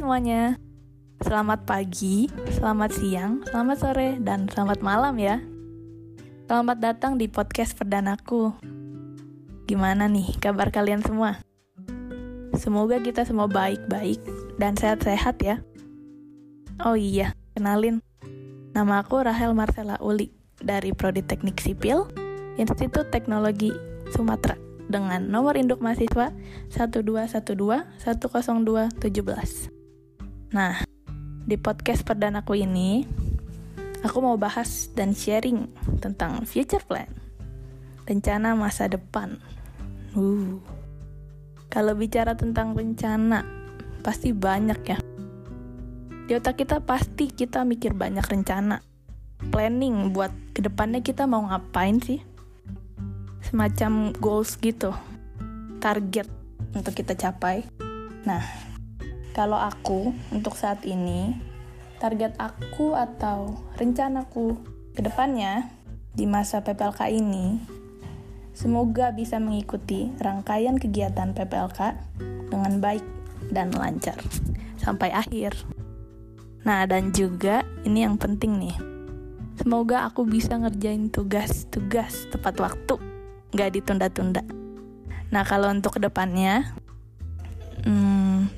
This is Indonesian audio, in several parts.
semuanya. Selamat pagi, selamat siang, selamat sore, dan selamat malam ya. Selamat datang di podcast perdanaku. Gimana nih kabar kalian semua? Semoga kita semua baik-baik dan sehat-sehat ya. Oh iya, kenalin. Nama aku Rahel Marcella Uli dari Prodi Teknik Sipil, Institut Teknologi Sumatera dengan nomor induk mahasiswa 1212-102-17. Nah, di podcast perdanaku ini, aku mau bahas dan sharing tentang future plan, rencana masa depan. Uh, kalau bicara tentang rencana, pasti banyak ya. Di otak kita pasti kita mikir banyak rencana, planning buat ke depannya kita mau ngapain sih? Semacam goals gitu, target untuk kita capai. Nah, kalau aku untuk saat ini, target aku atau rencanaku ke depannya di masa PPLK ini, semoga bisa mengikuti rangkaian kegiatan PPLK dengan baik dan lancar sampai akhir. Nah, dan juga ini yang penting nih. Semoga aku bisa ngerjain tugas-tugas tepat waktu, nggak ditunda-tunda. Nah, kalau untuk ke depannya, hmm,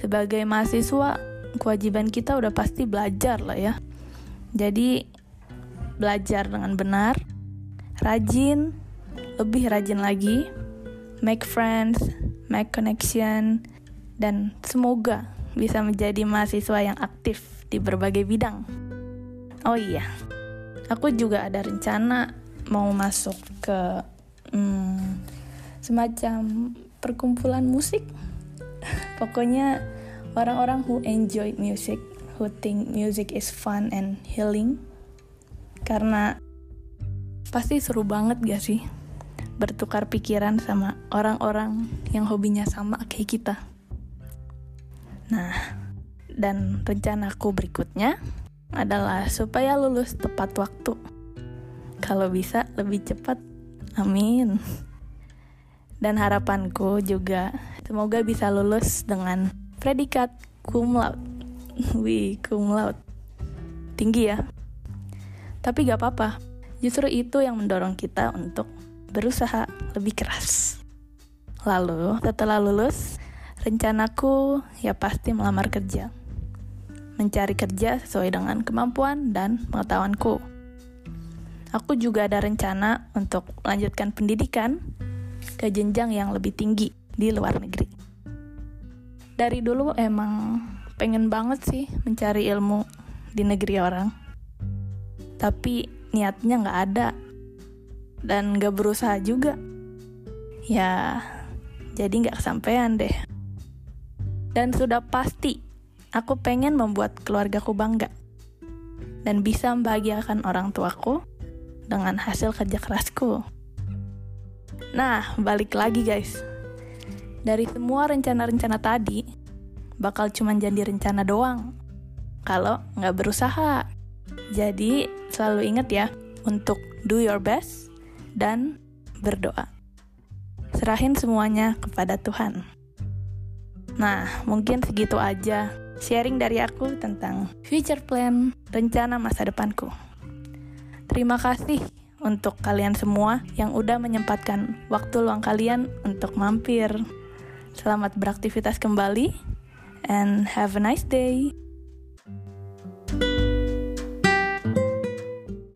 sebagai mahasiswa kewajiban kita udah pasti belajar lah ya jadi belajar dengan benar rajin lebih rajin lagi make friends make connection dan semoga bisa menjadi mahasiswa yang aktif di berbagai bidang oh iya aku juga ada rencana mau masuk ke hmm, semacam perkumpulan musik. Pokoknya orang-orang who enjoy music who think music is fun and healing. Karena pasti seru banget gak sih bertukar pikiran sama orang-orang yang hobinya sama kayak kita? Nah dan rencanaku berikutnya adalah supaya lulus tepat waktu. Kalau bisa lebih cepat amin dan harapanku juga semoga bisa lulus dengan predikat cum laude. Wih, cum laude. Tinggi ya. Tapi gak apa-apa. Justru itu yang mendorong kita untuk berusaha lebih keras. Lalu, setelah lulus, rencanaku ya pasti melamar kerja. Mencari kerja sesuai dengan kemampuan dan pengetahuanku. Aku juga ada rencana untuk melanjutkan pendidikan ke jenjang yang lebih tinggi di luar negeri. Dari dulu emang pengen banget sih mencari ilmu di negeri orang. Tapi niatnya nggak ada dan nggak berusaha juga. Ya, jadi nggak kesampaian deh. Dan sudah pasti aku pengen membuat keluargaku bangga dan bisa membahagiakan orang tuaku dengan hasil kerja kerasku. Nah, balik lagi guys. Dari semua rencana-rencana tadi, bakal cuma jadi rencana doang. Kalau nggak berusaha. Jadi, selalu ingat ya, untuk do your best dan berdoa. Serahin semuanya kepada Tuhan. Nah, mungkin segitu aja sharing dari aku tentang future plan, rencana masa depanku. Terima kasih untuk kalian semua yang udah menyempatkan waktu luang kalian untuk mampir. Selamat beraktivitas kembali and have a nice day.